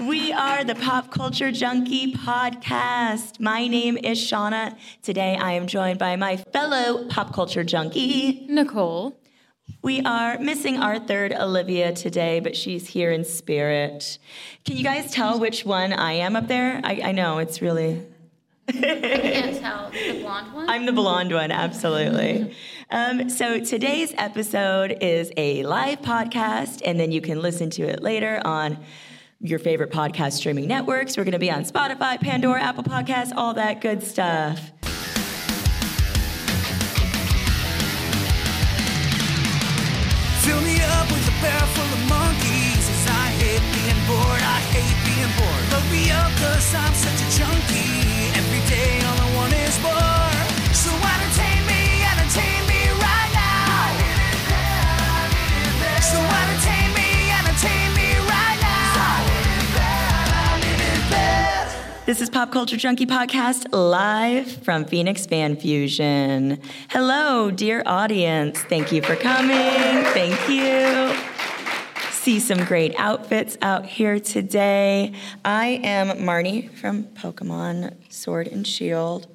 We are the Pop Culture Junkie Podcast. My name is Shauna. Today I am joined by my fellow pop culture junkie, Nicole. We are missing our third Olivia today, but she's here in spirit. Can you guys tell which one I am up there? I, I know it's really. I can't tell. The blonde one? I'm the blonde one, absolutely. Um, so today's episode is a live podcast, and then you can listen to it later on your favorite podcast streaming networks. We're going to be on Spotify, Pandora, Apple Podcasts, all that good stuff. Fill me up with a barrel full of monkeys I hate being bored, I hate being bored Load me up cause I'm such a junkie This is Pop Culture Junkie Podcast live from Phoenix Fan Fusion. Hello, dear audience. Thank you for coming. Thank you. See some great outfits out here today. I am Marnie from Pokemon Sword and Shield.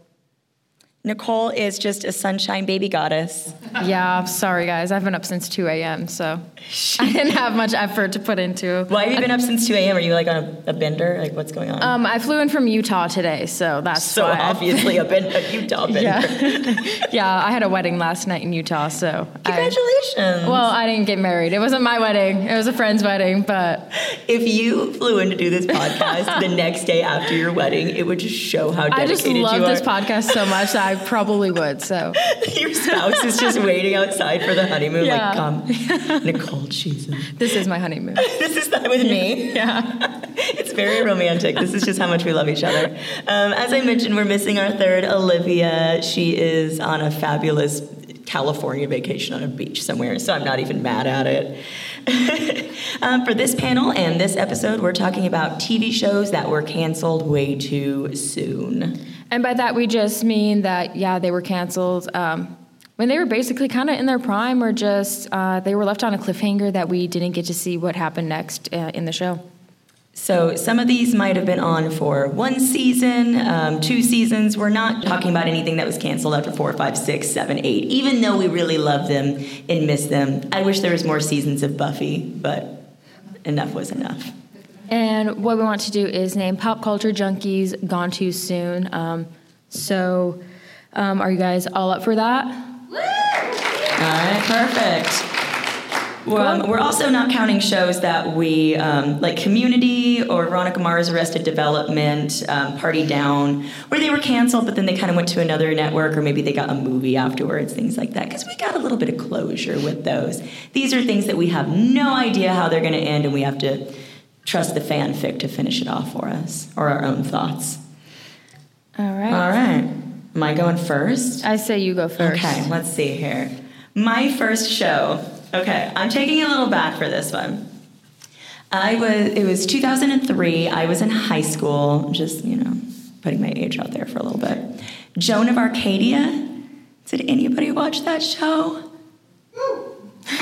Nicole is just a sunshine baby goddess. Yeah, sorry guys. I've been up since 2 a.m., so I didn't have much effort to put into. Why have you been up since 2 a.m.? Are you like on a, a bender? Like, what's going on? Um, I flew in from Utah today, so that's so why. I- obviously a, ben- a Utah bender. yeah, yeah. I had a wedding last night in Utah, so I, Congratulations. well, I didn't get married. It wasn't my wedding. It was a friend's wedding, but If you flew in to do this podcast the next day after your wedding, it would just show how dedicated you are. I just love this podcast so much that I probably would. So your spouse is just waiting outside for the honeymoon, Yeah. like, come, Nicole, Jesus. this is my honeymoon. This is that with me. Yeah. It's very romantic. This is just how much we love each other. Um, as I mentioned, we're missing our third, Olivia. She is on a fabulous California vacation on a beach somewhere, so I'm not even mad at it. um, for this panel and this episode, we're talking about TV shows that were canceled way too soon. And by that, we just mean that, yeah, they were canceled um, when they were basically kind of in their prime, or just uh, they were left on a cliffhanger that we didn't get to see what happened next uh, in the show. So some of these might have been on for one season, um, two seasons. We're not talking about anything that was canceled after four, five, six, seven, eight. Even though we really love them and miss them, I wish there was more seasons of Buffy, but enough was enough. And what we want to do is name pop culture junkies gone too soon. Um, so, um, are you guys all up for that? All right, perfect. Um, we're also not counting shows that we um, like Community or Veronica Mars Arrested Development, um, Party Down, where they were canceled, but then they kind of went to another network, or maybe they got a movie afterwards, things like that. Because we got a little bit of closure with those. These are things that we have no idea how they're going to end, and we have to trust the fanfic to finish it off for us, or our own thoughts. All right. All right. Am I going first? I say you go first. Okay, let's see here. My first show. Okay, I'm taking a little back for this one. I was it was 2003. I was in high school, just, you know, putting my age out there for a little bit. Joan of Arcadia. Did anybody watch that show?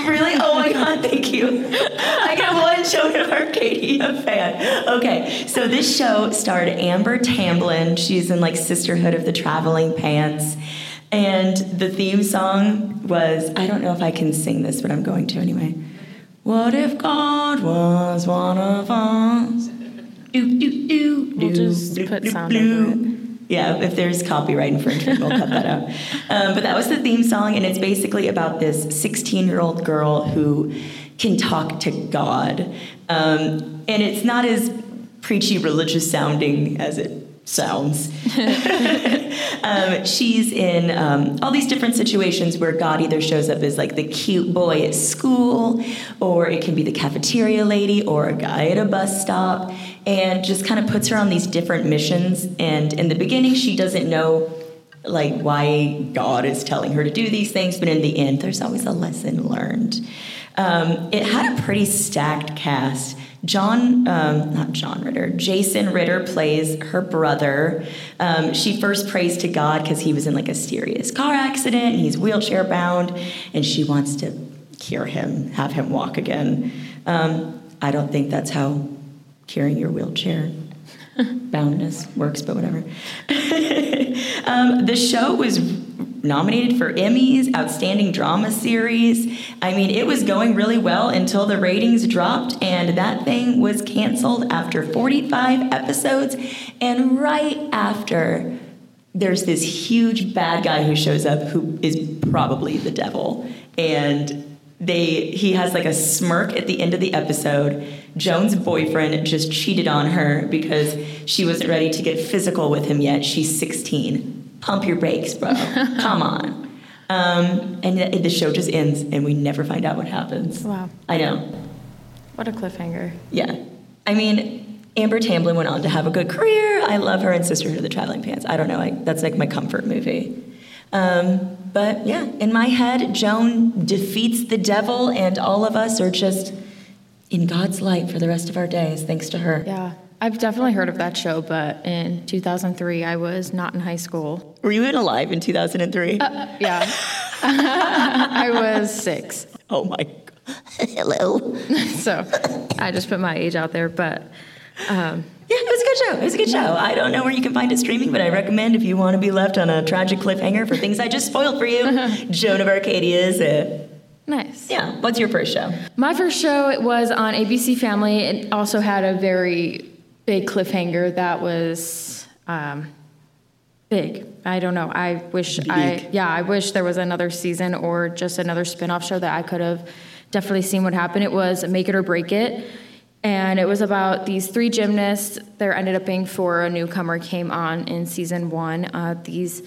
Really? Oh my God, thank you. I got one Joan of Arcadia fan. Okay, so this show starred Amber Tamblyn. She's in like Sisterhood of the Traveling Pants. And the theme song was I don't know if I can sing this, but I'm going to anyway. What if God was one of us? Do, do, do, We'll just do, put do, sound do. over it. Yeah, if there's copyright infringement, we'll cut that out. Um, but that was the theme song, and it's basically about this 16 year old girl who can talk to God. Um, and it's not as preachy religious sounding as it sounds. um, she's in um, all these different situations where God either shows up as like the cute boy at school, or it can be the cafeteria lady, or a guy at a bus stop, and just kind of puts her on these different missions. And in the beginning, she doesn't know like why God is telling her to do these things, but in the end, there's always a lesson learned. Um, it had a pretty stacked cast. John, um, not John Ritter, Jason Ritter plays her brother. Um, she first prays to God because he was in like a serious car accident. He's wheelchair bound, and she wants to cure him, have him walk again. Um, I don't think that's how curing your wheelchair boundness works, but whatever. um, the show was nominated for Emmys, Outstanding Drama Series. I mean, it was going really well until the ratings dropped, and that thing was canceled after 45 episodes. And right after, there's this huge bad guy who shows up who is probably the devil. And they he has like a smirk at the end of the episode. Joan's boyfriend just cheated on her because she wasn't ready to get physical with him yet. She's 16 pump your brakes, bro. Come on. Um, and the, show just ends, and we never find out what happens. Wow. I know. What a cliffhanger. Yeah. I mean, Amber Tamblyn went on to have a good career. I love her and Sisterhood of the Traveling Pants. I don't know. I, that's like my comfort movie. Um, but yeah, in my head, Joan defeats the devil, and all of us are just in God's light for the rest of our days, thanks to her. Yeah. I've definitely heard of that show, but in 2003, I was not in high school. Were you even alive in 2003? Uh, yeah. I was six. Oh my God. Hello. So I just put my age out there, but um, Yeah, it was a good show. It was a good show. I don't know where you can find it streaming, but I recommend if you want to be left on a tragic cliffhanger for things I just spoiled for you, Joan of Arcadia is it. nice. Yeah. What's your first show? My first show it was on ABC Family. It also had a very big cliffhanger that was um, big. I don't know. I wish I yeah, I wish there was another season or just another spin-off show that I could have definitely seen what happened. It was Make It or Break It. And it was about these three gymnasts. There ended up being four. A newcomer came on in season one. Uh, these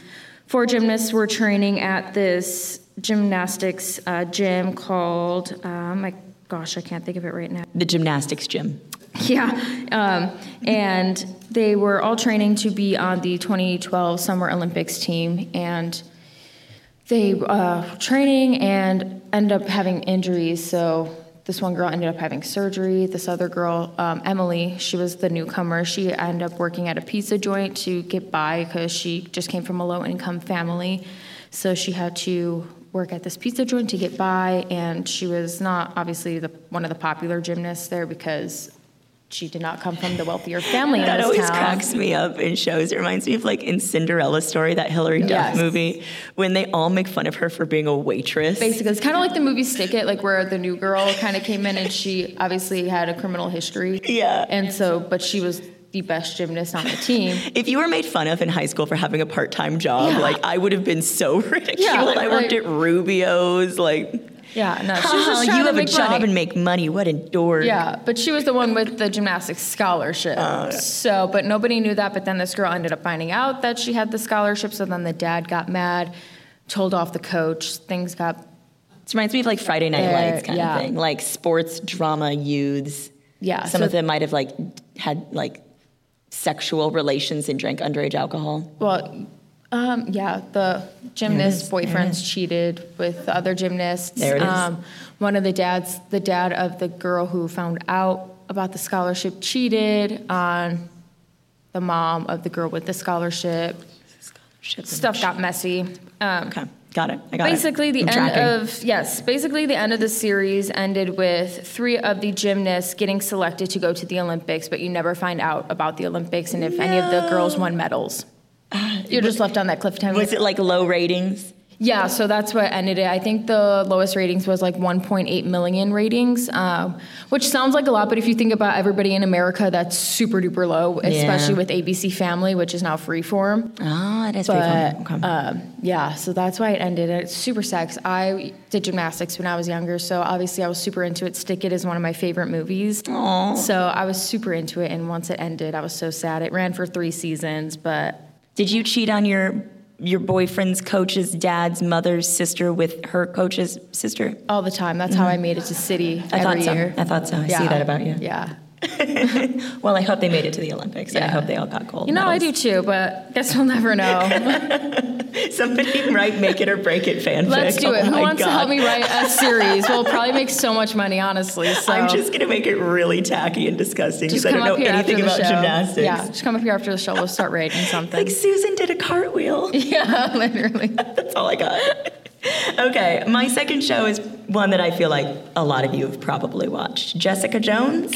four gymnasts were training at this gymnastics uh, gym called, uh, my gosh, I can't think of it right now. The gymnastics gym. Yeah, um, and they were all training to be on the 2012 Summer Olympics team, and they uh, training and end up having injuries. So this one girl ended up having surgery. This other girl, um, Emily, she was the newcomer. She ended up working at a pizza joint to get by because she just came from a low-income family, so she had to work at this pizza joint to get by. And she was not obviously the one of the popular gymnasts there because she did not come from the wealthier family in That always town. cracks me up in shows. It reminds me of like in Cinderella story, that Hilary Duff Yes. movie, when they all make fun of her for being a waitress. Basically, it's kind of like the movie Stick It, like where the new girl kind of came in and she obviously had a criminal history. Yeah. And so, but she was the best gymnast on the team. If you were made fun of in high school for having a part-time job, Yeah. like I would have been so ridiculed. Yeah, I worked like- at Rubio's, like Yeah, no, she was "Oh, just you trying to have a make job money. and make money. What a dork. Yeah, but she was the one with the gymnastics scholarship. Oh, So, but nobody knew that. But then this girl ended up finding out that she had the scholarship. So then the dad got mad, told off the coach. Things got It reminds me of like Friday Night Uh, Lights kind yeah. of thing, like sports drama youths. yeah. Some so- of them might have like had like sexual relations and drank underage alcohol. Well, um, yeah, the gymnast boyfriends cheated with other gymnasts. There it is. Um, one of the dads, the dad of the girl who found out about the scholarship, cheated on the mom of the girl with the scholarship. Shit. Stuff got messy. Um, Okay, got it. I got it. basically, the I'm end tracking. of yes, basically the end of the series ended with three of the gymnasts getting selected to go to the Olympics, but you never find out about the Olympics and if any of the girls won medals. You're just left on that cliffhanger. Was it like low ratings? Yeah, so that's what ended it. I think the lowest ratings was like 1.8 million ratings, um, which sounds like a lot, but if you think about everybody in America, that's super duper low, especially with ABC Family, which is now Freeform. Ah, it is But freeform. Okay. um, yeah, so that's why it ended. It's super sex. I did gymnastics when I was younger, so obviously I was super into it. Stick It is one of my favorite movies. Aw. So I was super into it, and once it ended, I was so sad. It ran for three seasons, but Did you cheat on your your boyfriend's coach's dad's mother's sister with her coach's sister? all the time. That's how I mm-hmm. made it to city I every thought so. year. I thought so. I see that about you. Yeah. Well, I hope they made it to the Olympics, and I hope they all got gold. You know, I do too, but guess we'll never know. Somebody write "Make It or Break It" fanfic. Let's do Oh it. Who my wants to help me write a series? We'll probably make so much money, honestly. So I'm just gonna make it really tacky and disgusting because I don't know here after anything the about show. gymnastics. Yeah, just come up here after the show. We'll start writing something. Like Susan did a cartwheel. yeah, literally. That's all I got. Okay, my second show is one that I feel like a lot of you have probably watched. Jessica Jones.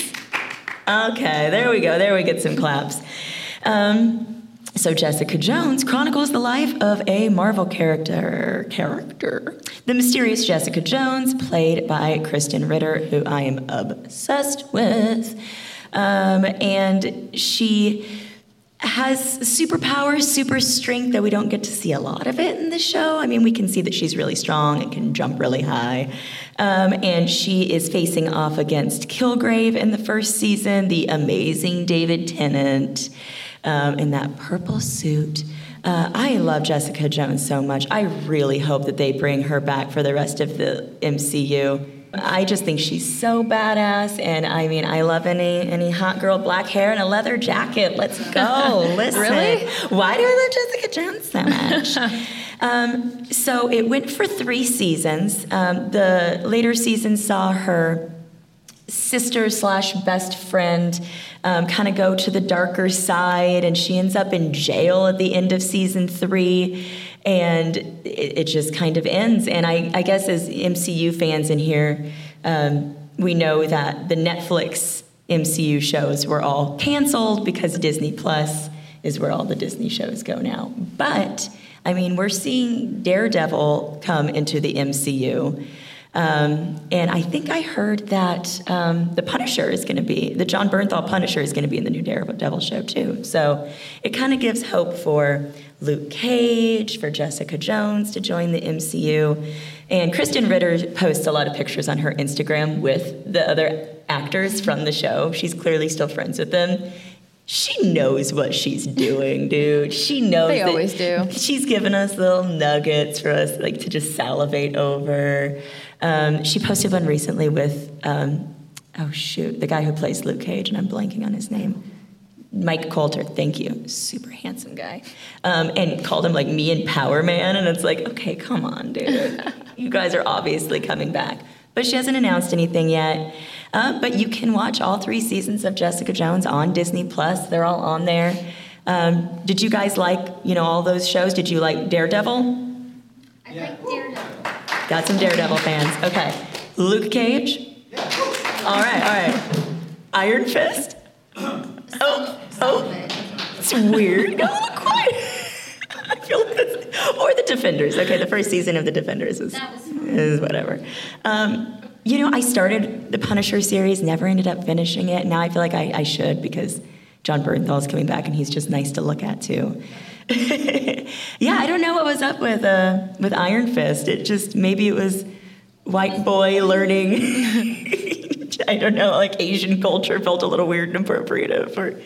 Okay, there we go. There we get some claps. Um, so Jessica Jones chronicles the life of a Marvel character. Character. The mysterious Jessica Jones, played by Krysten Ritter, who I am obsessed with. Um, and she has superpowers, super strength, though we don't get to see a lot of it in the show. I mean, we can see that she's really strong and can jump really high. Um, and she is facing off against Kilgrave in the first season, the amazing David Tennant um, in that purple suit. Uh, I love Jessica Jones so much. I really hope that they bring her back for the rest of the MCU. I just think she's so badass, and I mean, I love any any hot girl, black hair, and a leather jacket. Let's go! Listen, Really? Why do I love Jessica Jones so much? um, so it went for three seasons. Um, the later season saw her sister slash best friend um, kind of go to the darker side, and she ends up in jail at the end of season three, and it, it just kind of ends. And I, I guess as MCU fans in here, um, we know that the Netflix MCU shows were all canceled because Disney Plus is where all the Disney shows go now. But I mean, we're seeing Daredevil come into the MCU. Um, and I think I heard that um, the Punisher is going to be, the Jon Bernthal Punisher is going to be in the new Daredevil show too. So it kind of gives hope for Luke Cage, for Jessica Jones to join the MCU. And Krysten Ritter posts a lot of pictures on her Instagram with the other actors from the show. She's clearly still friends with them. She knows what she's doing, dude. She knows. They always do. She's given us little nuggets for us like to just salivate over. Um, she posted one recently with um, oh shoot, the guy who plays Luke Cage, and I'm blanking on his name. Mike Colter, thank you, super handsome guy, um, and called him like me and Power Man, and it's like, okay, come on, dude, you guys are obviously coming back, but she hasn't announced anything yet. Uh, but you can watch all three seasons of Jessica Jones on Disney Plus. They're all on there. Um, did you guys like, you know, all those shows? Did you like Daredevil? I like Daredevil. Got some Daredevil fans. Okay. Luke Cage? All right, all right. Iron Fist? Oh, oh. It's weird. Go a little quiet. I feel like or the Defenders. Okay, the first season of the Defenders is, is whatever. Um, you know, I started the Punisher series, never ended up finishing it. Now I feel like I, I should because Jon Bernthal is coming back and he's just nice to look at too. yeah, I don't know what was up with uh, with Iron Fist. It just maybe it was white boy learning. I don't know, like Asian culture felt a little weird and appropriative, or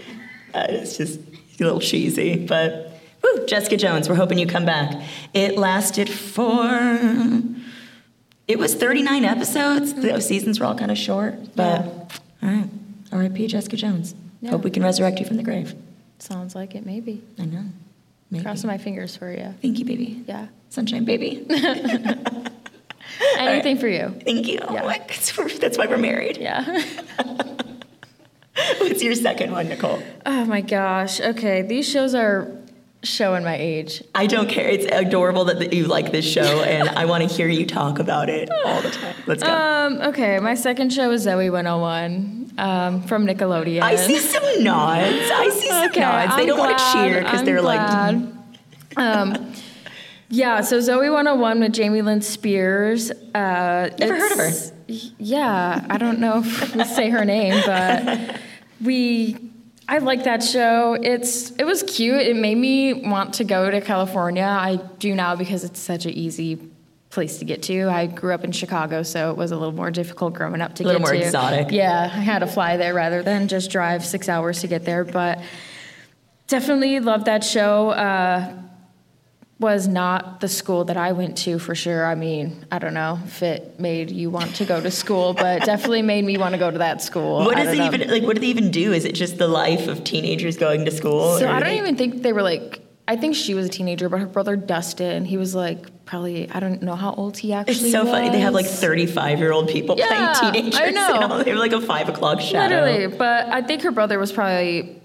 uh, it's just a little cheesy. But woo, Jessica Jones, we're hoping you come back. It lasted for. It was 39 episodes. The seasons were all kind of short, but all right. R.I.P. Jessica Jones. Yeah. Hope we can resurrect you from the grave. Sounds like it, maybe. I know. Maybe. Crossing my fingers for you. Thank you, baby. Yeah. Sunshine, baby. Anything for you. Thank you. Yeah. Oh that's- why we're married. Yeah. What's your second one, Nicole? oh my gosh. Okay, these shows are showing my age. I don't care. It's adorable that that you like this show, and I want to hear you talk about it all the time. Let's go. Um, okay, my second show is Zoey 101 um, from Nickelodeon. I see some nods. I see some Okay, nods. They I'm don't want to cheer because they're glad. like, um, Yeah, so Zoey 101 with Jamie Lynn Spears. Uh, Never heard of her. Yeah, I don't know if we say her name, but we. I like that show. It's it was cute. It made me want to go to California. I do now because it's such an easy place to get to. I grew up in Chicago, so it was a little more difficult growing up to get to. A little more to. exotic. Yeah, I had to fly there rather than just drive six hours to get there. But definitely loved that show. Uh, was not the school that I went to for sure. I mean, I don't know if it made you want to go to school, but definitely made me want to go to that school. What does it know. even like? What do they even do? Is it just the life of teenagers going to school? So I do don't they- even think they were like. I think she was a teenager, but her brother Dustin, he was like probably I don't know how old he actually. Was. It's so funny. They have like 35 year old people Yeah, playing teenagers. I know. They have like a five o'clock shadow. Literally, but I think her brother was probably,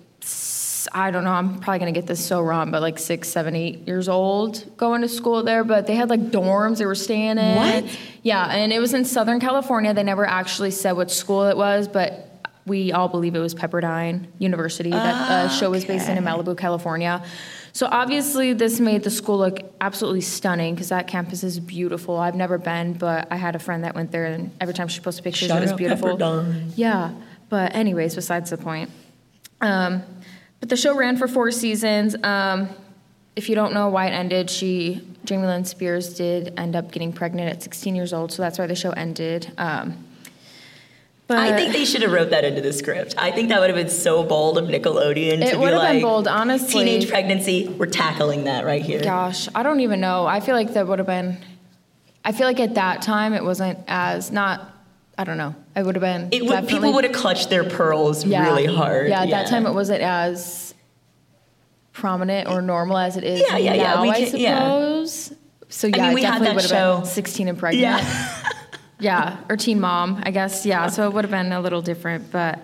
I don't know, I'm probably gonna get this so wrong, but like six, seven, eight years old going to school there. But they had like dorms they were staying in. What? Yeah, and it was in Southern California. They never actually said what school it was, but we all believe it was Pepperdine University. That uh, show was based in, in Malibu, California. So obviously, this made the school look absolutely stunning because that campus is beautiful. I've never been, but I had a friend that went there, and every time she posted pictures, Shout it was beautiful. Pepperdine. Yeah, but anyways, besides the point. Um, but the show ran for four seasons. Um, if you don't know why it ended, she Jamie Lynn Spears did end up getting pregnant at 16 years old, so that's why the show ended. Um, but I think they should have wrote that into the script. I think that would have been so bold of Nickelodeon It to would be have like, been bold, honestly. Teenage pregnancy, we're tackling that right here. gosh, I don't even know. I feel like that would have been. I feel like at that time it wasn't as not. I don't know. It would have been. It would, people would have clutched their pearls really hard. Yeah, at that time it wasn't as prominent or normal as it is Yeah, yeah, yeah, now, we I can- yeah. suppose. So yeah, mean, we it had definitely that would have show- been 16 and pregnant. Yeah. Yeah, or teen mom, I guess. Yeah, so it would have been a little different. But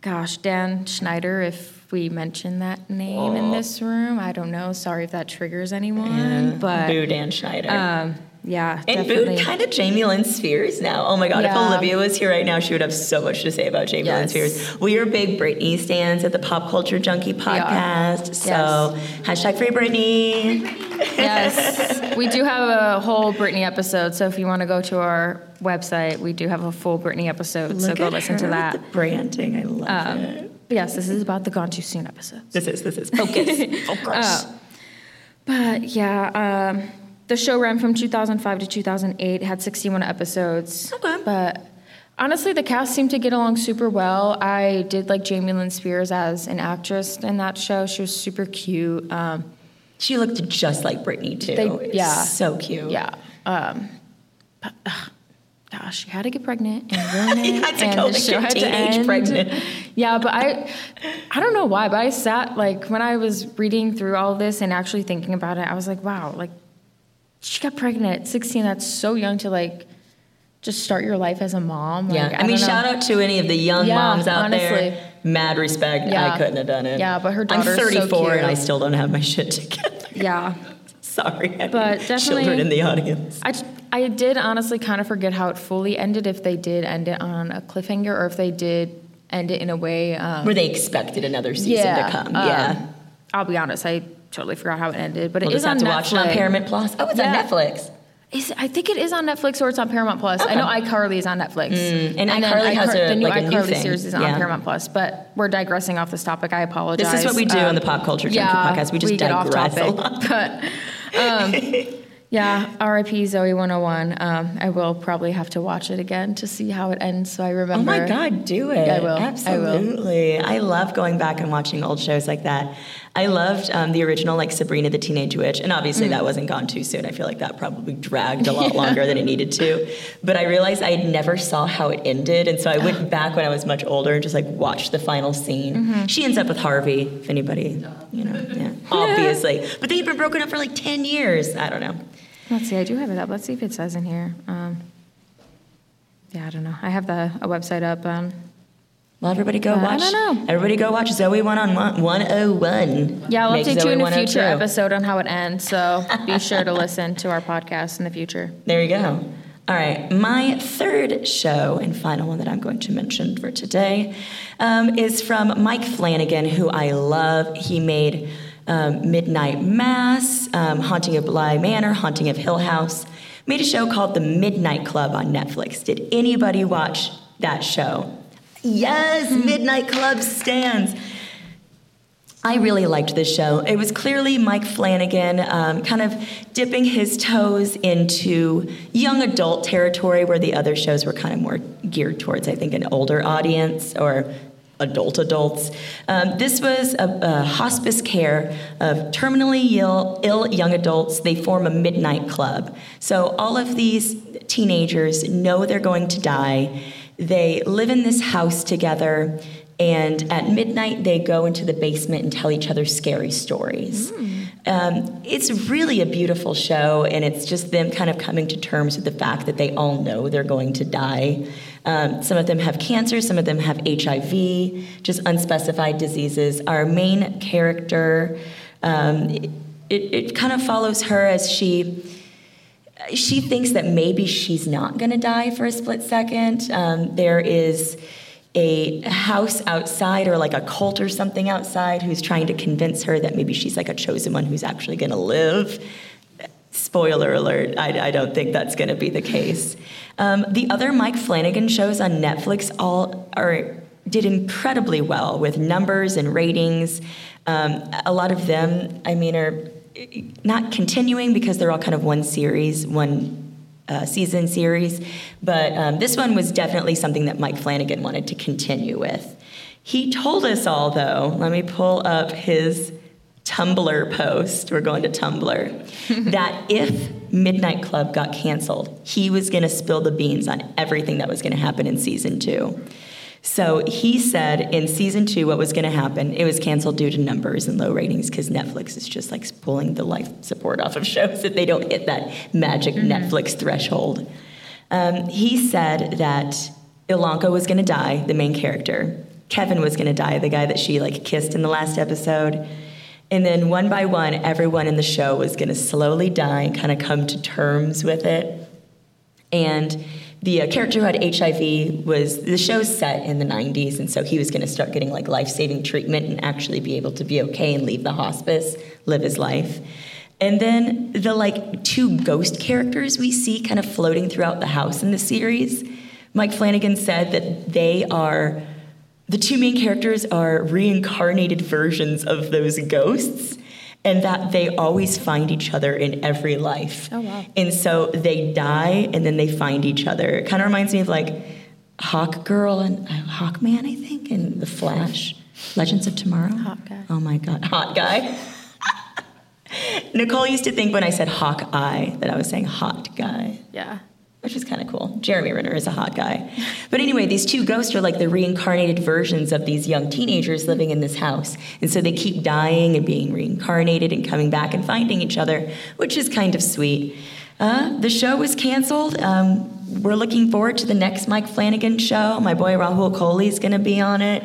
gosh, Dan Schneider, if we mention that name in this room, I don't know. Sorry if that triggers anyone. but Boo Dan Schneider. um, yeah, and definitely. Boo kind of Jamie Lynn Spears now. Oh my God, if Olivia was here right now, she would have so much to say about Jamie Lynn Yes. Spears. We are big Britney stands at the Pop Culture Junkie podcast. So hashtag free Britney. yes, we do have a whole Britney episode. So if you want to go to our website, we do have a full Britney episode. so go listen to that. The branding, I love Um, it. yes, this is about the Gone Too Soon episodes. This is, this is. Focus. Focus. But yeah, um, the show ran from 2005 to 2008. Had 61 episodes. Okay. But honestly, the cast seemed to get along super well. I did like Jamie Lynn Spears as an actress in that show. She was super cute. Um, she looked just like Britney too. They- yeah. So cute. yeah. Um, but, ugh, gosh, she had to get pregnant and ruin it. Had to and go the show had to end. pregnant. Yeah, but I, I don't know why, but I sat like when I was reading through all this and actually thinking about it, I was like, wow, like she got pregnant at 16. That's so young to like just start your life as a mom. Yeah, Like, I, mean, shout out to any of the young Yeah, moms out honestly. there. Mad respect. Yeah. I couldn't have done it. Yeah, but her daughter's I'm daughter's so 34 and I still don't have my shit together. Yeah, Sorry, I But definitely- children in the audience. I, I did honestly kind of forget how it fully ended. If they did end it on a cliffhanger, or if they did end it in a way. Um, Where they expected another season to come. um, yeah. I'll be honest, I totally forgot how it ended, but We'll it is just have on to Netflix. watch it on Paramount Plus. Oh, it's Yeah. on Netflix. Is, I think it is on Netflix or it's on Paramount Plus. I know iCarly is on Netflix. Mm, and then iCarly has a- the new like new iCarly thing. series is on Yeah. Paramount Plus. But we're digressing off this topic. I apologize. This is what we do Um, on the Pop Culture Junkie yeah, podcast. We just get off digress a topic. lot. But um, yeah, R.I.P. Zoey 101. Um, I will probably have to watch it again to see how it ends. So I remember. Oh my God, do it. I will. I will. Absolutely. I, love going back and watching old shows like that. I loved um, the original, like Sabrina the Teenage Witch, and obviously Mm. that wasn't gone too soon. I feel like that probably dragged a lot longer than it needed to. But I realized I never saw how it ended, and so I went back when I was much older and just like watched the final scene. Mm-hmm. She ends up with Harvey, if anybody, you know, yeah, obviously. But they've been broken up for like 10 years. I don't know. Let's see. I do have it up. Let's see if it says in here. Um, yeah, I don't know. I have the a website up. Um, Well, everybody go Uh, I watch. don't know. Everybody go watch Zoey One on One 101. yeah, I'll Make update you in a future episode on how it ends. So be sure to listen to our podcast in the future. There you go. All right, my third show and final one that I'm going to mention for today um, is from Mike Flanagan, who I love. He made um, Midnight Mass, um, Haunting of Bly Manor, Haunting of Hill House. Made a show called The Midnight Club on Netflix. Did anybody watch that show? Yes, Midnight Club stands. I really liked this show. It was clearly Mike Flanagan um, kind of dipping his toes into young adult territory where the other shows were kind of more geared towards, I think, an older audience or adult adults. Um, this was a, a hospice care of terminally Ill, Ill young adults. They form a midnight club. So all of these teenagers know they're going to die. They live in this house together. And at midnight, they go into the basement and tell each other scary stories. Um, it's really a beautiful show, and it's just them kind of coming to terms with the fact that they all know they're going to die. Um, some of them have cancer, some of them have HIV, just unspecified diseases. Our main character, um, it, it kind of follows her as she she thinks that maybe she's not going to die for a split second. Um, there is a house outside or like a cult or something outside who's trying to convince her that maybe she's like a chosen one who's actually going to live. Spoiler alert, I, I don't think that's going to be the case. Um, the other Mike Flanagan shows on Netflix all are did incredibly well with numbers and ratings. Um, a lot of them, I mean, are not continuing because they're all kind of one series, one uh, season series, but um, this one was definitely something that Mike Flanagan wanted to continue with. He told us all, though, let me pull up his Tumblr post, we're going to Tumblr, that if Midnight Club got canceled, he was going to spill the beans on everything that was going to happen in season two. So he said in season two, what was going to happen? It was canceled due to numbers and low ratings because Netflix is just like pulling the life support off of shows if they don't hit that magic Netflix threshold. Um, he said that Ilonka was going to die, the main character. Kevin was going to die, the guy that she like kissed in the last episode. And then one by one, everyone in the show was going to slowly die and kind of come to terms with it. And the uh, character who had HIV was the show's set in the 90s, and so he was going to start getting like life saving treatment and actually be able to be okay and leave the hospice, live his life. And then the like two ghost characters we see kind of floating throughout the house in the series, Mike Flanagan said that they are the two main characters are reincarnated versions of those ghosts and that they always find each other in every life. Oh, wow. And so they die and then they find each other. It kind of reminds me of like Hawk Girl and uh, Hawkman, I think, and The Flash, Legends of Tomorrow. Hot guy. Oh my God, hot guy. Nicole used to think when I said hawk eye that I was saying hot guy Yeah. Which is kind of cool. Jeremy Renner is a hot guy. But anyway, these two ghosts are like the reincarnated versions of these young teenagers living in this house. And so they keep dying and being reincarnated and coming back and finding each other, which is kind of sweet. Uh, the show was canceled. Um, we're looking forward to the next Mike Flanagan show. My boy Rahul Kohli is going to be on it.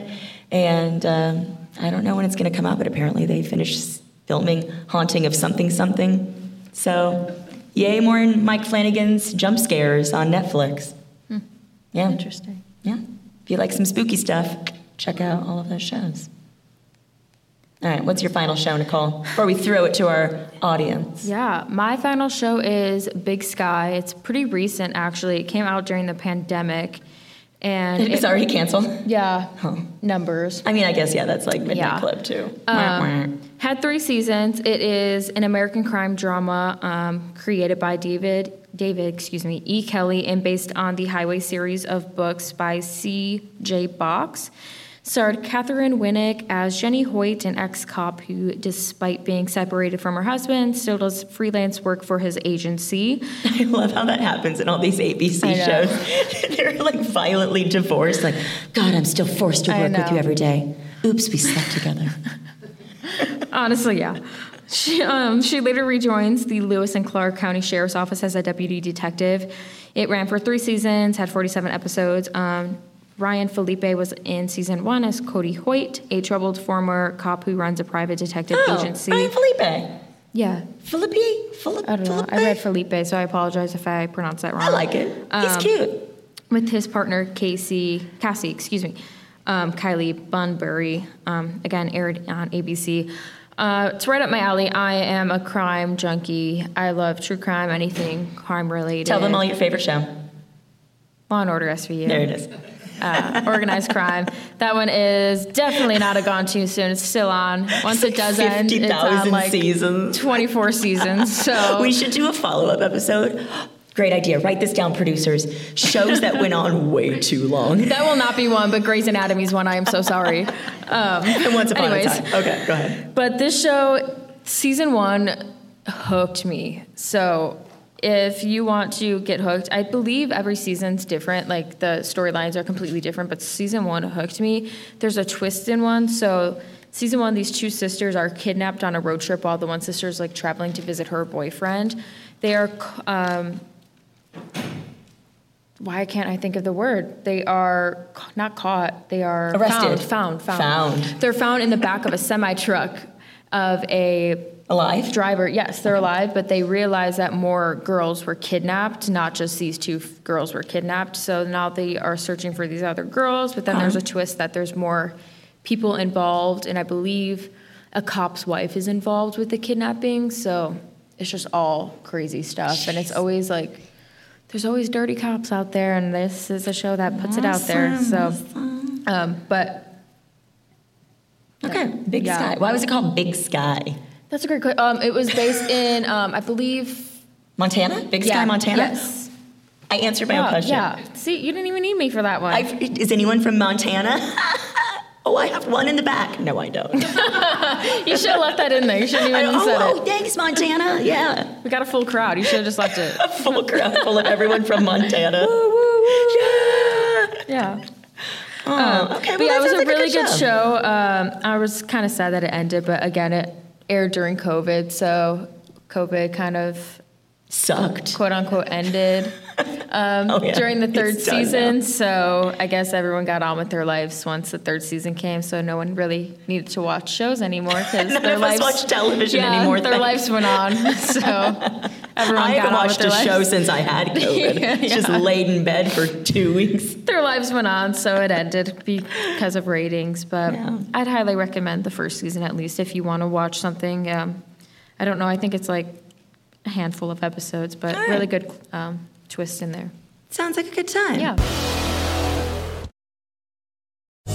And um, I don't know when it's going to come out, but apparently they finished filming Haunting of Something Something. So, yay, more in Mike Flanagan's jump scares on Netflix. Hmm. Yeah. Interesting. Yeah. If you like some spooky stuff, check out all of those shows. All right, what's your final show, Nicole? Before we throw it to our audience. Yeah, my final show is Big Sky. It's pretty recent, actually. It came out during the pandemic, and It's it- already canceled. yeah, numbers. I mean, I guess yeah, that's like Midnight Yeah. Club too. Um, had three seasons. It is an American crime drama um, created by David David, excuse me, E. Kelley, and based on the Highway series of books by C. J. Box. Starred Katheryn Winnick as Jenny Hoyt, an ex-cop who, despite being separated from her husband, still does freelance work for his agency. I love how that happens in all these ABC shows. They're like violently divorced. Like, God, I'm still forced to work with you every day. Oops, we slept together. Honestly, yeah. She, um, she later rejoins the Lewis and Clark County Sheriff's Office as a deputy detective. It ran for three seasons, had 47 episodes. Um, Ryan Felipe was in season one as Cody Hoyt, a troubled former cop who runs a private detective Oh, agency. Ryan Felipe. yeah, Felipe. Felipe. I don't know. I read Felipe, so I apologize if I pronounced that wrong. I like it. He's Um, cute. with his partner Casey, Cassie, excuse me, um, Kylie Bunbury. Um, again, aired on ABC. Uh, it's right up my alley. I am a crime junkie. I love true crime, anything crime related. Tell them all your favorite show. Law and Order SVU. There it is. Uh, organized crime. That one is definitely not a gone too soon. It's still on. Once it does end, it's on like seasons. 24 seasons. So We should do a follow up episode. Great idea. Write this down, producers. Shows that went on way too long. that will not be one, but Grey's Anatomy's one. I am so sorry. Um, And once upon anyways. a time. Okay, go ahead. But this show, season one, hooked me. So if you want to get hooked, I believe every season's different. Like the storylines are completely different, but season one hooked me. There's a twist in one. So season one, these two sisters are kidnapped on a road trip while the one sister's like traveling to visit her boyfriend. They are. Um, why can't I think of the word? They are not caught. They are Arrested. Found, found, found. Found. They're found in the back of a semi truck of a Alive? driver. Yes, they're alive, but they realize that more girls were kidnapped, not just these two f- girls were kidnapped. So now they are searching for these other girls, but then there's a twist that there's more people involved, and I believe a cop's wife is involved with the kidnapping. So it's just all crazy stuff, and it's always like there's always dirty cops out there, and this is a show that puts it out there. So, um, but Okay, Big Yeah. Sky. Why was it called Big Sky? That's a great question. Um, it was based in, um, I believe, Montana? Big Sky, yeah, Montana? Yes. I answered my own question. yeah. See, you didn't even need me for that one. I've, is anyone from Montana? oh, I have one in the back. No, I don't. you should have left that in there. You shouldn't even oh, have said oh, it. thanks, Montana. Yeah. We got a full crowd. You should have just left it. A full crowd full of everyone from Montana. Yeah. Yeah. Oh, okay, But yeah, that it was a like really good good show. Um, I was kind of sad that it ended, but again, it aired during COVID, so COVID kind of Sucked. quote unquote ended um, Oh, yeah. during the third It's season. So I guess everyone got on with their lives once the third season came. So no one really needed to watch shows anymore because their lives watch television yeah, anymore, Their thanks. lives went on. So everyone I got haven't on watched with a their show lives. since I had COVID. Yeah, Just laid in bed for two weeks. Their lives went on, so it ended because of ratings. But. I'd highly recommend the first season at least if you want to watch something. Um, I don't know. I think it's like a handful of episodes, but All right. really good um, twist in there. Sounds like a good time. Yeah.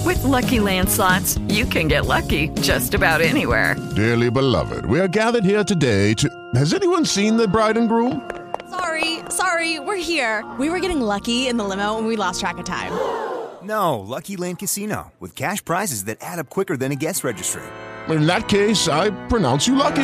With Lucky Land slots, you can get lucky just about anywhere. Dearly beloved, we are gathered here today to. Has anyone seen the bride and groom? Sorry, sorry, we're here. We were getting lucky in the limo and we lost track of time. No, Lucky Land Casino, with cash prizes that add up quicker than a guest registry. In that case, I pronounce you lucky.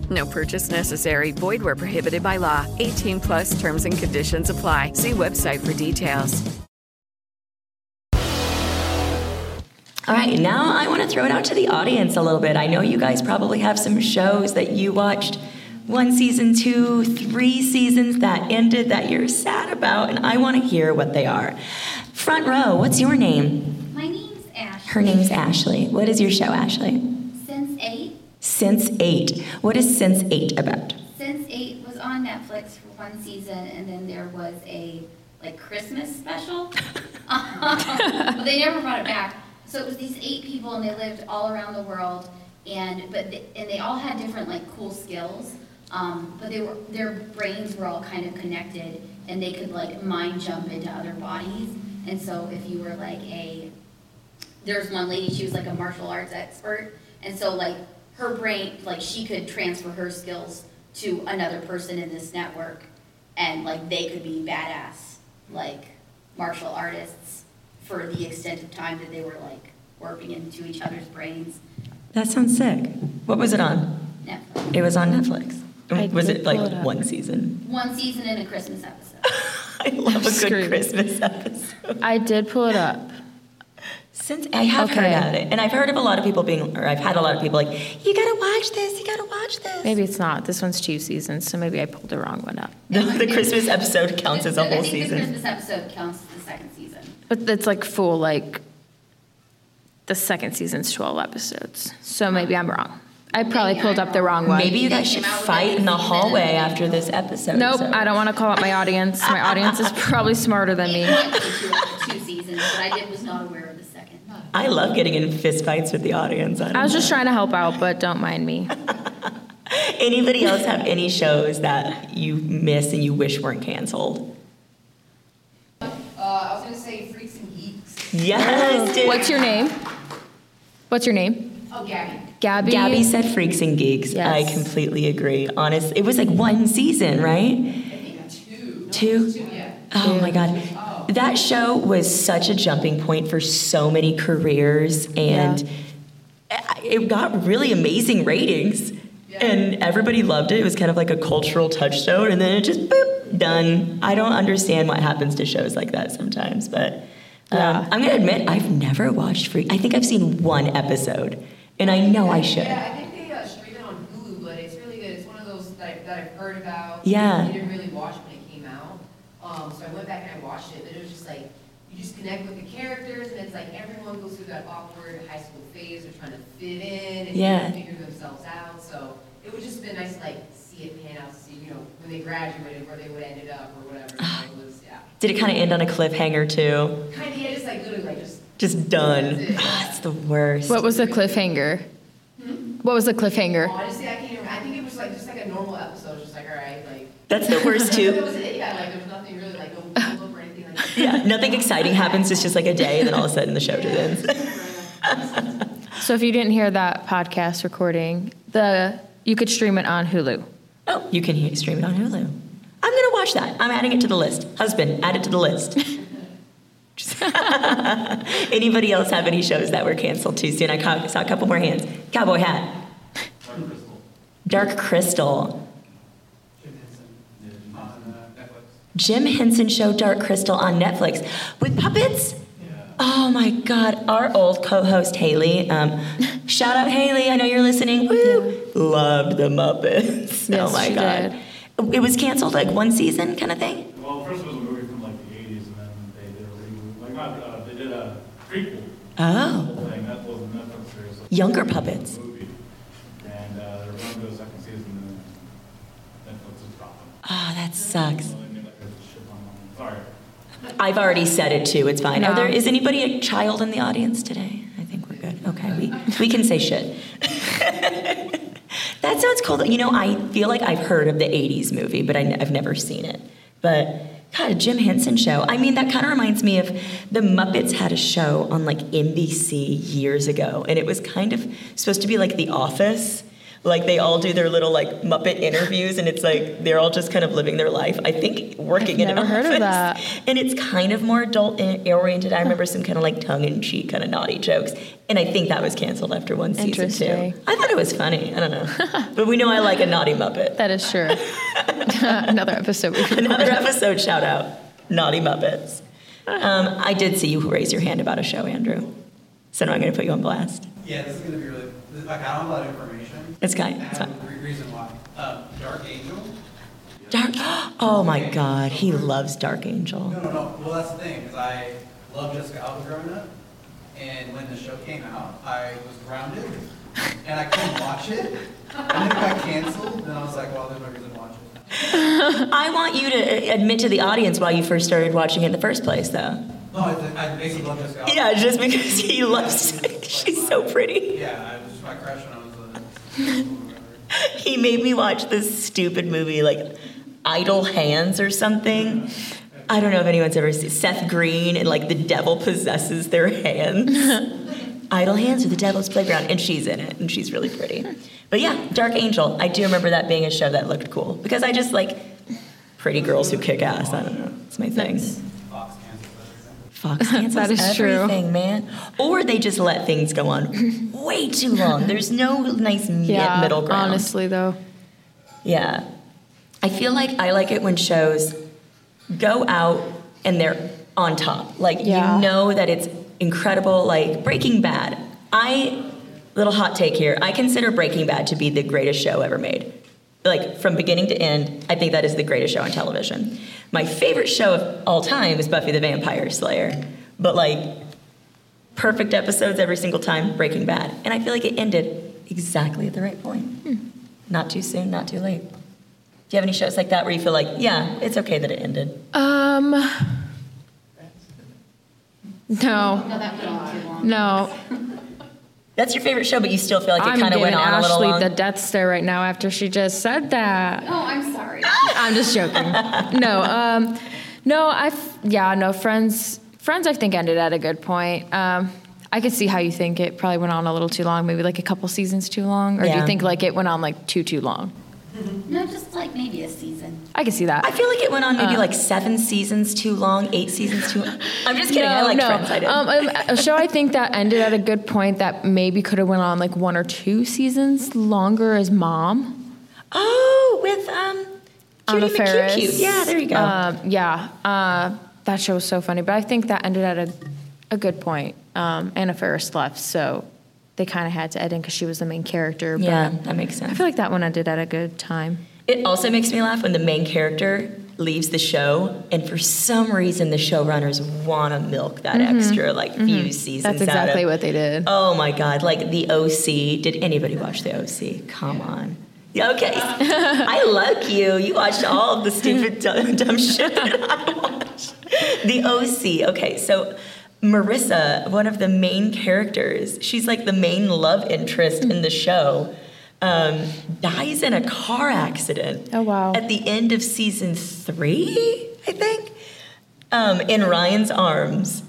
No purchase necessary. Void where prohibited by law. 18 plus terms and conditions apply. See website for details. All right, now I want to throw it out to the audience a little bit. I know you guys probably have some shows that you watched one season, two, three seasons that ended that you're sad about, and I want to hear what they are. Front row, what's your name? My name's Ash. Her name's Ashley. What is your show, Ashley? Since 8. What is Sense8 about? Sense8 was on Netflix for one season, and then there was a like Christmas special. but they never brought it back. So it was these eight people, and they lived all around the world, and but they, and they all had different like cool skills. Um, but they were their brains were all kind of connected, and they could like mind jump into other bodies. And so if you were like a there's one lady, she was like a martial arts expert, and so like her brain, like she could transfer her skills to another person in this network, and like they could be badass, like martial artists for the extent of time that they were like warping into each other's brains. That sounds sick. What was it on? Netflix. It was on Netflix. I was it like it one season? One season and a Christmas episode. I love a good Screaming. Christmas episode. I did pull it up. Since I have heard about it, and I've heard of a lot of people being, or I've had a lot of people like, you gotta watch this, you gotta watch this. Maybe it's not. This one's two seasons, so maybe I pulled the wrong one up. The, the Christmas episode counts as a whole think the. Christmas episode counts as the second season. But it's like full, like, the second season's 12 episodes. So maybe I'm wrong. I probably pulled up the wrong one. Maybe you guys should fight in the hallway after this episode. Nope, so- I don't want to call out my audience. My audience is probably smarter than me. Two, two seasons, but I did was not aware of the second. I love getting in fist fights with the audience. I, I was just trying to help out, but don't mind me. Anybody else have any shows that you miss and you wish weren't canceled? Uh, I was gonna say Freaks and Geeks. Yes, dude. What's your name? What's your name? Oh, Gabby. Gabby. Gabby said Freaks and Geeks. I completely agree. Honest, it was like one season, right? I think two. Two? Two, yeah. Oh my God. That show was such a jumping point for so many careers, and it got really amazing ratings. And everybody loved it. It was kind of like a cultural touchstone, and then it just boop, done. I don't understand what happens to shows like that sometimes, but um, I'm gonna admit I've never watched Free. I think I've seen one episode, and I know I should. Yeah, I think they uh, stream it on Hulu, but it's really good. It's one of those that, I, that I've heard about. Yeah. I didn't really watch when it came out. Um, so I went back and I watched it, but it was just like, you just connect with the characters, and it's like everyone goes through that awkward high school phase of trying to fit in and Yeah. figure themselves out. So it would just been nice to like see it pan out, see, you know, when they graduated, where they would ended up or whatever. So it was, yeah. Did it kind of end on a cliffhanger too? Kind of, yeah, just like literally like just Just done. That's it. Ah, it's the worst. What was the cliffhanger? What was the cliffhanger? Honestly, I can't remember. I think it was like just like a normal episode, just like all right, like. That's the worst that too. was it. Yeah, like there was nothing really like no build up or anything like that. Yeah, nothing exciting happens. It's just like a day, and then all of a sudden the show just ends. So if you didn't hear that podcast recording, the you could stream it on Hulu. Oh, you can hear, stream it on Hulu. I'm gonna watch that. I'm adding it to the list. Husband, add it to the list. Anybody else have any shows that were canceled too soon? I saw a couple more hands. Cowboy hat. Dark Crystal. Jim Henson show Dark Crystal on Netflix with puppets. Oh my God! Our old co-host Haley. Um, shout out Haley. I know you're listening. Woo! Loved the Muppets. oh my she God! It was canceled like one season kind of thing. Well, first it was a movie from like the 80s, and then they did a reboot. Like, not, uh, they did a prequel. Oh. Thing. That wasn't Netflix series. Like, Younger puppets. Movie. And uh, they're going to do a second season, and then Netflix is dropping. Oh, that sucks. So they made like a shit ton of money. Sorry. I've already said it too. It's fine. Are No. there is anybody a child in the audience today? I think we're good. Okay, we we can say shit. that sounds cool. You know, I feel like I've heard of the '80s movie, but I, have never seen it. But God, a Jim Henson show. I mean, that kind of reminds me of the Muppets had a show on like NBC years ago, and it was kind of supposed to be like The Office. Like they all do their little like Muppet interviews, and it's like they're all just kind of living their life. I think working in an never heard of that. And it's kind of more adult oriented. I remember some kind of like tongue in cheek, kind of naughty jokes. And I think that was canceled after one season too. Interesting. I thought it was funny. I don't know. but we know I like a naughty Muppet. That is true. Another episode. Another episode shout out Naughty Muppets. Um, I did see you raise your hand about a show, Andrew. So now I'm going to put you on blast. Yeah, this is gonna be really, like, I don't have of information. It's fine, And it's a reason why. Uh, Dark Angel? Dark. Oh my God, he loves Dark Angel. No, no, no, well, that's the thing, because I loved Jessica Alba growing up, and when the show came out, I was grounded, and I couldn't watch it, and then it got canceled, and I was like, well, there's no reason to watch it. I want you to admit to the audience why you first started watching it in the first place, though. No, I, I basically love Jessica Alba. Yeah, just because he loves. She's so pretty. Yeah, I was just my crush when I was uh, a. He made me watch this stupid movie like Idle Hands or something. I don't know if anyone's ever seen Seth Green and like the devil possesses their hands. Idle Hands or The Devil's Playground, and she's in it, and she's really pretty. But yeah, Dark Angel. I do remember that being a show that looked cool because I just like pretty girls who kick ass. I don't know. It's my thing. Fox cancels That is true. everything, man. Or they just let things go on way too long. There's no nice Yeah, middle ground. honestly though. Yeah. I feel like I like it when shows go out and they're on top. Like Yeah. you know that it's incredible. Like Breaking Bad. I little hot take here. I consider Breaking Bad to be the greatest show ever made. Like from beginning to end, I think that is the greatest show on television. My favorite show of all time is Buffy the Vampire Slayer. But like perfect episodes every single time, Breaking Bad. And I feel like it ended exactly at the right point. Not too soon, not too late. Do you have any shows like that where you feel like, yeah, it's okay that it ended? Um. No. No, that went on too long. No. That's your favorite show, but you still feel like it kind of went giving on a little Ashley long. the death stare right now after she just said that. Oh, I'm sorry. I'm just joking. no, um, no, I yeah, no, Friends, Friends, I think ended at a good point. Um, I could see how you think it probably went on a little too long, maybe like a couple seasons too long, or do you think like it went on like too too long? No, just like maybe a season. I can see that. I feel like it went on maybe Uh, like seven seasons too long, eight seasons too. I'm just kidding. I No, like no. Friends. I did. Um, um, a show I think that ended at a good point that maybe could have went on like one or two seasons longer is Mom. oh, with um, Anna Cutie Faris. McCute. Yeah, there you go. Um, yeah, uh, that show was so funny, but I think that ended at a, a good point. Um, Anna Faris left, so they kind of had to end because she was the main character. But Yeah, that makes sense. I feel like that one ended at a good time. It also makes me laugh when the main character leaves the show, and for some reason the showrunners want to milk that Mhm, extra like few mhm. seasons. That's exactly what they did. Oh my god! Like the OC. Did anybody watch the OC? Come on. Okay, I like you. You watched all of the stupid dumb, dumb shit that I watched. The OC. Okay, so Marissa, one of the main characters, she's like the main love interest in the show. Um, dies in a car accident. Oh wow! At the end of season three, I think, um, in Ryan's arms,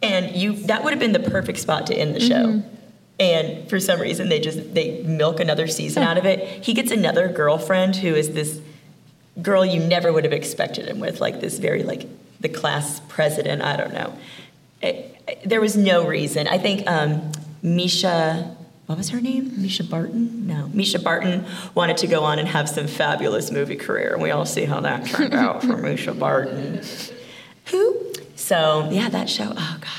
and you that would have been the perfect spot to end the show. Mm-hmm. And for some reason, they just they milk another season out of it. He gets another girlfriend who is this girl you never would have expected him with, like this very like the class president. I don't know. It- there was no reason. I think um, Mischa, what was her name? Mischa Barton? No, Mischa Barton wanted to go on and have some fabulous movie career, and we all see how that turned out for Mischa Barton. Who? So yeah, that show. Oh God.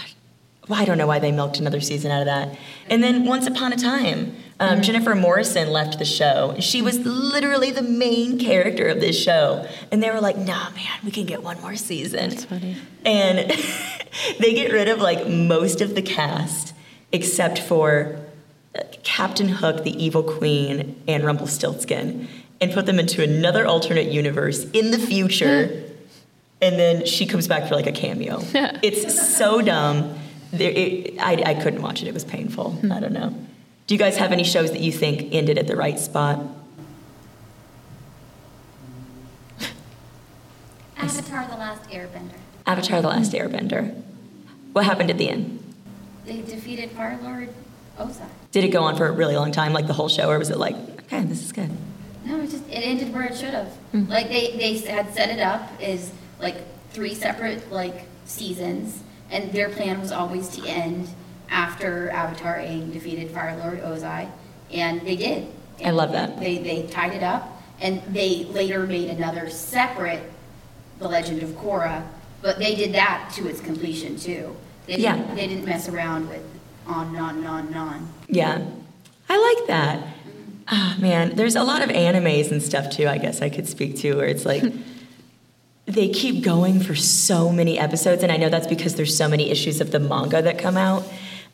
Well, I don't know why they milked another season out of that. And then Once Upon a Time, um, Jennifer Morrison left the show. She was literally the main character of this show. And they were like, nah, man, we can get one more season. That's funny. And they get rid of like most of the cast except for uh, Captain Hook, the evil queen, and Rumpelstiltskin, and put them into another alternate universe in the future. and then she comes back for like a cameo. it's so dumb. There, it, I, I couldn't watch it. It was painful. I don't know. Do you guys have any shows that you think ended at the right spot? Avatar: The Last Airbender. Avatar: The Last Airbender. What happened at the end? They defeated Fire Lord Ozai. Did it go on for a really long time, like the whole show, or was it like, okay, this is good? No, it just it ended where it should have. Hmm. Like they they had set it up as like three separate like seasons, and their plan was always to end after Avatar Aang defeated Fire Lord Ozai, and they did. I love that. They they tied it up, and they later made another separate, The Legend of Korra, but they did that to its completion too. They Yeah. didn't, they didn't mess around with on and on and on and on. Yeah, I like that. Ah, man, there's a lot of animes and stuff too. I guess I could speak to where it's like they keep going for so many episodes, and I know that's because there's so many issues of the manga that come out.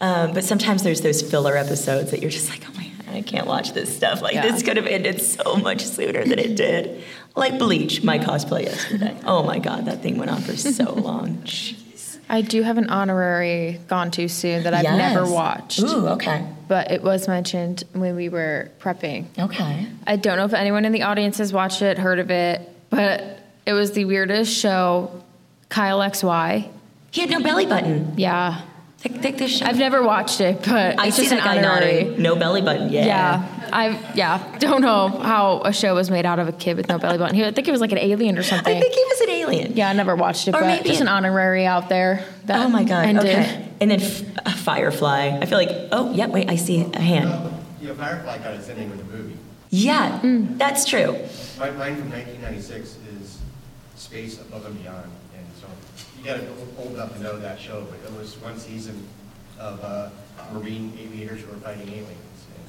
Um, but sometimes there's those filler episodes that you're just like, oh my god, I can't watch this stuff. Like Yeah. this could have ended so much sooner than it did. Like Bleach, my cosplay yesterday. Oh my god, that thing went on for so long. Jeez. I do have an honorary Gone Too Soon that I've never watched. Ooh, okay. But it was mentioned when we were prepping. Okay. I don't know if anyone in the audience has watched it, heard of it, but it was the weirdest show. Kyle XY. He had no belly button. Yeah. Take, take this shot. I've never watched it, but I it's see just an that guy honorary. nodding. No belly button. Yeah. Yeah, I yeah don't know how a show was made out of a kid with no belly button. He, I think it was like an alien or something. I think he was an alien. Yeah, I never watched it, Or but maybe just an- an honorary out there. That Oh my god. ended. Okay. And then f- uh, Firefly. I feel like. Oh yeah. Wait. I see a hand. You know, Firefly got its ending with the movie. Yeah. Mm. That's true. My, mine from 1996 is Space Above and Beyond, and so you got to be old enough to know that show, but it was one season of uh, Marine aviators who were fighting aliens.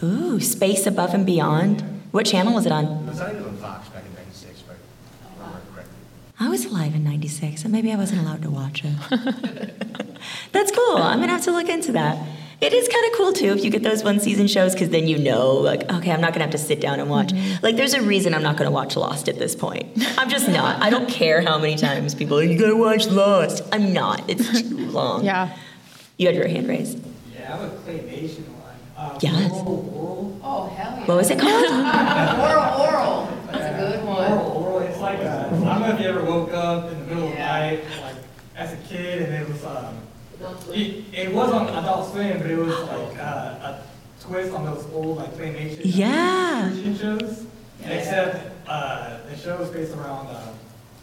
Ooh, Space Above and Beyond. What channel was it on? It was on Fox back in '96, but I remember correctly. I was alive in '96, and maybe I wasn't allowed to watch it. That's cool. I'm gonna have to look into that. It is kind of cool too if you get those one season shows because then you know, like, okay, I'm not gonna have to sit down and watch. Like, there's a reason I'm not gonna watch Lost at this point. I'm just not. I don't care how many times people are, you gotta watch Lost. I'm not. It's too long. Yeah. You had your hand raised. Yeah, I have a claymation one. Uh, Yes. Oral, oral. Oh, hell yeah. What was it called? oral, oral. That's a good one. Oral, oral. It's like a, I don't know if you ever woke up in the middle of the night, like as a kid, and it was, um, it, it was on Adult Swim, but it was like uh, a twist on those old like claymation Yeah. Christian shows. Except uh, the show is based around uh,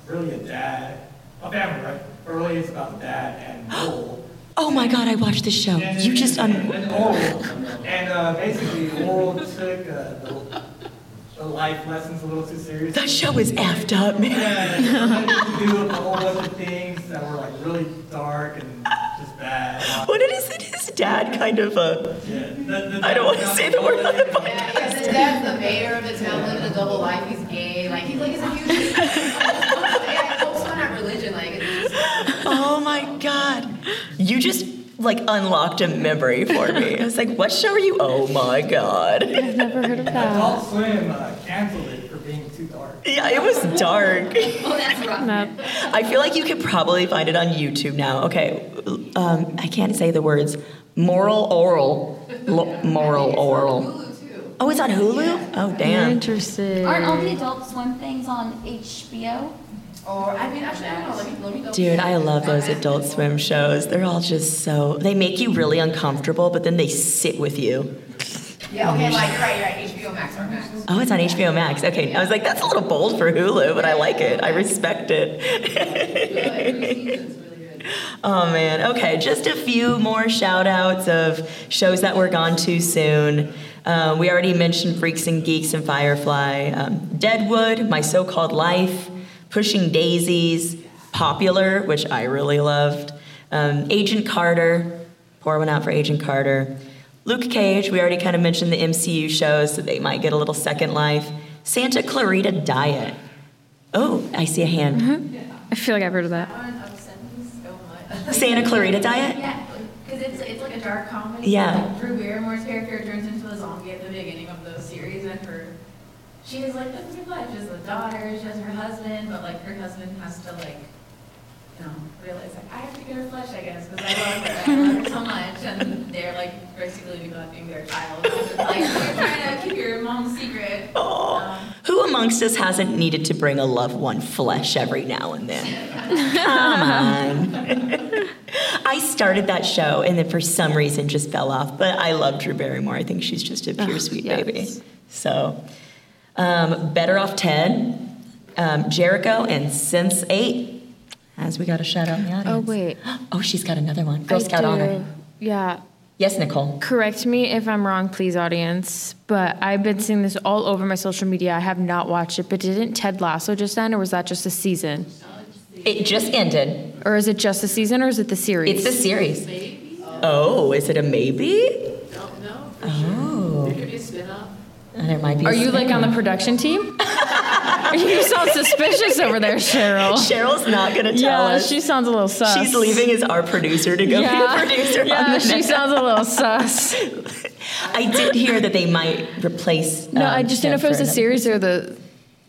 really a dad, a family, right? But really it's about the dad and Orel. Oh my god, I watched this show. You just un. And Orel, and uh, basically Orel took uh, the, the life lessons a little too seriously. That show is effed up, man. Yeah, and he do a whole bunch of things that were like really dark and just bad. What is it? His dad kind of uh Yeah, the- the- I don't want to say the word on the podcast. Yeah, his dad's the mayor of the town, living a double life. He's gay. Like he's like he's a huge. yeah, folks find religion. Like it's just, Oh my god. You just like unlocked a memory for me. I was like, what show are you? Oh my god. I've never heard of that. Adult Swim uh, canceled it for being too dark. Yeah, it was dark. oh, that's rough. I feel like you could probably find it on YouTube now. Okay, um, I can't say the words. Moral Orel. Lo- moral Orel. Oh, it's on Hulu? Oh, damn. Interesting. Aren't all the Adult Swim things on HBO? Or I mean, actually, I don't know. Let me let me double Dude. I love those Adult Swim shows. They're all just so. They make you really uncomfortable, but then they sit with you. Yeah. Okay. Like right. Right. HBO Max or Max. Oh, it's on HBO Max. Okay, I was like, that's a little bold for Hulu, but I like it. I respect it. oh man. Okay, just a few more shout outs of shows that were gone too soon. Um, we already mentioned Freaks and Geeks and Firefly, um, Deadwood, My So Called Life, Pushing Daisies, Popular, which I really loved, um, Agent Carter, pour one out for Agent Carter. Luke Cage, we already kind of mentioned the MCU shows, so they might get a little second life. Santa Clarita Diet. Oh, I see a hand. Mm-hmm. I feel like I've heard of that. Santa Clarita Diet? Yeah, because it's, it's like a dark comedy. Yeah. Like Drew Barrymore's character turns into a zombie at the beginning of the series, and her, she has like nothing life. She has a daughter, she has her husband, but like her husband has to like, you know, realize like I have to get her flesh, I guess, because I love her, I love her so much, and they're like basically neglecting their child. It's like you're trying to keep your mom's secret. Um, Who amongst us hasn't needed to bring a loved one flesh every now and then? Come on. I started that show and then for some reason just fell off, but I love Drew Barrymore. I think she's just a pure sweet baby. So, um, Better Off Ted, um, Jericho, and Sense8. As we got a shout out in the oh, audience. Oh wait. Oh, she's got another one. Girl I Scout do. Honor. Yeah. Yes, Nicole. Correct me if I'm wrong, please, audience. But I've been seeing this all over my social media. I have not watched it, but didn't Ted Lasso just end, or was that just a season? It just ended. Or is it just a season, or is it the series? It's the series. Oh, is it a maybe? Don't know. Oh. There could be a spin-off. There might be. Are a you like on the production team? you sound suspicious over there, Cheryl. Cheryl's not gonna tell yeah, us. she sounds a little sus. She's leaving as our producer to go yeah. be a producer yeah, on the she next- sounds a little sus. I did hear that they might replace. No, um, I just didn't know if it was Ted a for series or the.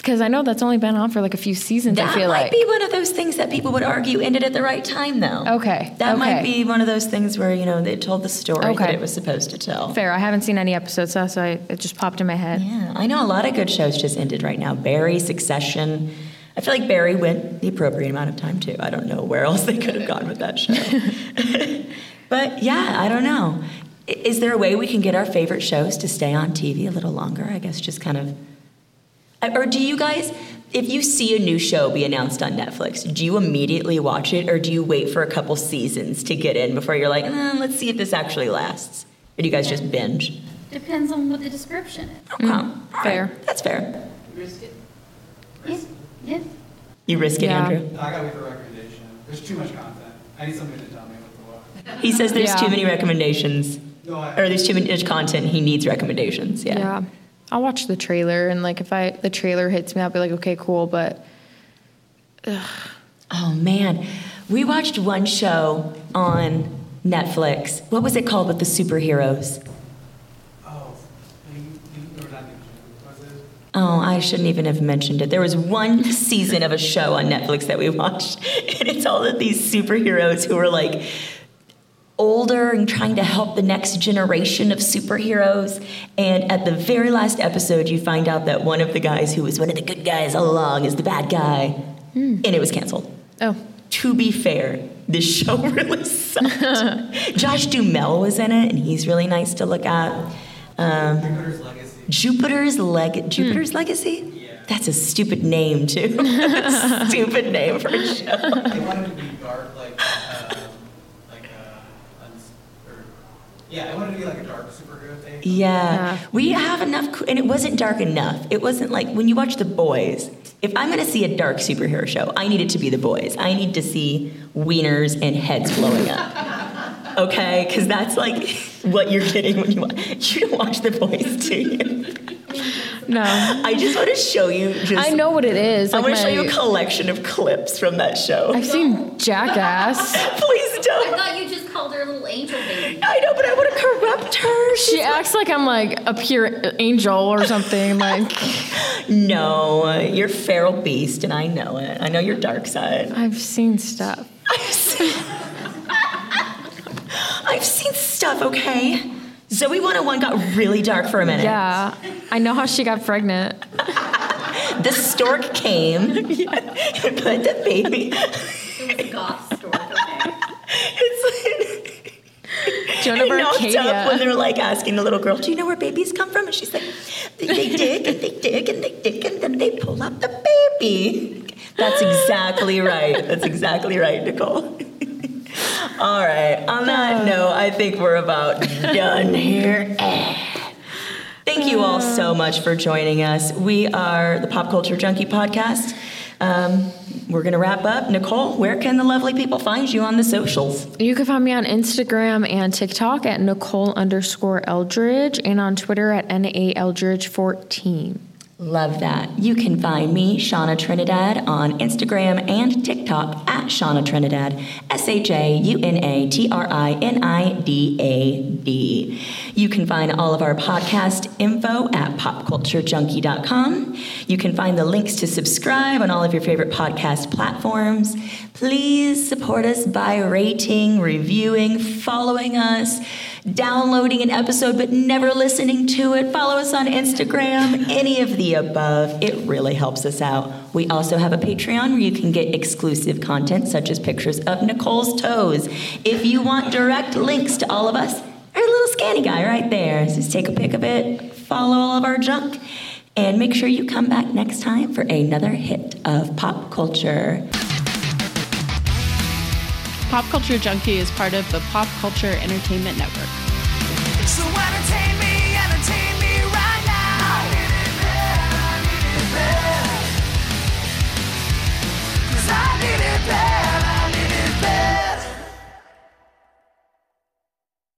Because I know that's only been on for like a few seasons. That I feel like. That might like. be one of those things that people would argue ended at the right time, though. Okay. That might be one of those things where you know they told the story that it was supposed to tell. Fair. I haven't seen any episodes, so I, it just popped in my head. Yeah, I know a lot of good shows just ended right now. Barry, Succession. I feel like Barry went the appropriate amount of time too. I don't know where else they could have gone with that show. But yeah, I don't know. Is there a way we can get our favorite shows to stay on TV a little longer? I guess just kind of. Or do you guys, if you see a new show be announced on Netflix, do you immediately watch it or do you wait for a couple seasons to get in before you're like, "Eh, let's see if this actually lasts? Or do you guys just binge? Depends on what the description is. Okay. Fair. That's fair. You risk it. Yeah, yeah. You risk it, Yeah. Andrew? No, I gotta wait for a recommendation. There's too much content. I need somebody to tell me what to watch. He says there's Yeah. too many recommendations. No, I- Or there's too much content. He needs recommendations. Yeah. Yeah. I'll watch the trailer and like if I the trailer hits me, I'll be like, okay, cool, but Oh man, we watched one show on Netflix. What was it called with the superheroes? Oh? Oh, I shouldn't even have mentioned it. There was one season of a show on Netflix that we watched, and it's all of these superheroes who were like older and trying to help the next generation of superheroes. And at the very last episode, you find out that one of the guys who was one of the good guys all along is the bad guy, and it was canceled. oh. To be fair, this show really sucked. Josh Duhamel was in it, and he's really nice to look at. Um, Jupiter's Legacy. Jupiter's Leg Jupiter's Legacy. Yeah. That's a stupid name too. stupid name for a show. They wanted to be dark, like, uh, uns- or, yeah, I wanted to be like a dark superhero thing. Yeah. we have enough, and it wasn't dark enough. It wasn't like when you watch The Boys. If I'm going to see a dark superhero show, I need it to be The Boys. I need to see wieners and heads blowing up. Okay, because that's like what you're getting when you watch. You don't watch The Boys, do you? No. I just want to show you. Just, I know what it is. I like want to show you a collection of clips from that show. I've seen Jackass. Please don't. I thought you just called her a little angel baby. I know, but I want to corrupt her. She acts like I'm like a pure angel or something. Like No, you're feral beast, and I know it. I know your dark side. I've seen stuff. I've seen, I've seen stuff. Okay, Zoey 101 got really dark for a minute. Yeah, I know how she got pregnant. The stork came and put the baby. It was a goth stork, okay? It's Joan like of I knocked up when they're like asking the little girl, "Do you know where babies come from?" And she's like, "They, they dig and they dig and they dig and then they pull out the baby." That's exactly right. That's exactly right, Nicole. All right. On that note, I think we're about done here. Thank you all so much for joining us. We are the Pop Culture Junkie Podcast. Um, we're going to wrap up. Nicole, where can the lovely people find you on the socials? You can find me on Instagram and TikTok at Nicole underscore Eldridge and on Twitter at NA Eldridge 14. Love that. You can find me, Shauna Trinidad, on Instagram and TikTok at Shauna Trinidad, S H A U N A T R I N I D A D. You can find all of our podcast info at popculturejunkie.com. You can find the links to subscribe on all of your favorite podcast platforms. Please support us by rating, reviewing, following us, downloading an episode but never listening to it. Follow us on Instagram, any of the above. It really helps us out. We also have a Patreon where you can get exclusive content such as pictures of Nicole's toes. If you want direct links to all of us, our little scanny guy right there. Just take a pic of it, follow all of our junk, and make sure you come back next time for another hit of pop culture. Pop Culture Junkie is part of the Pop Culture Entertainment Network. So entertain me, entertain me right now.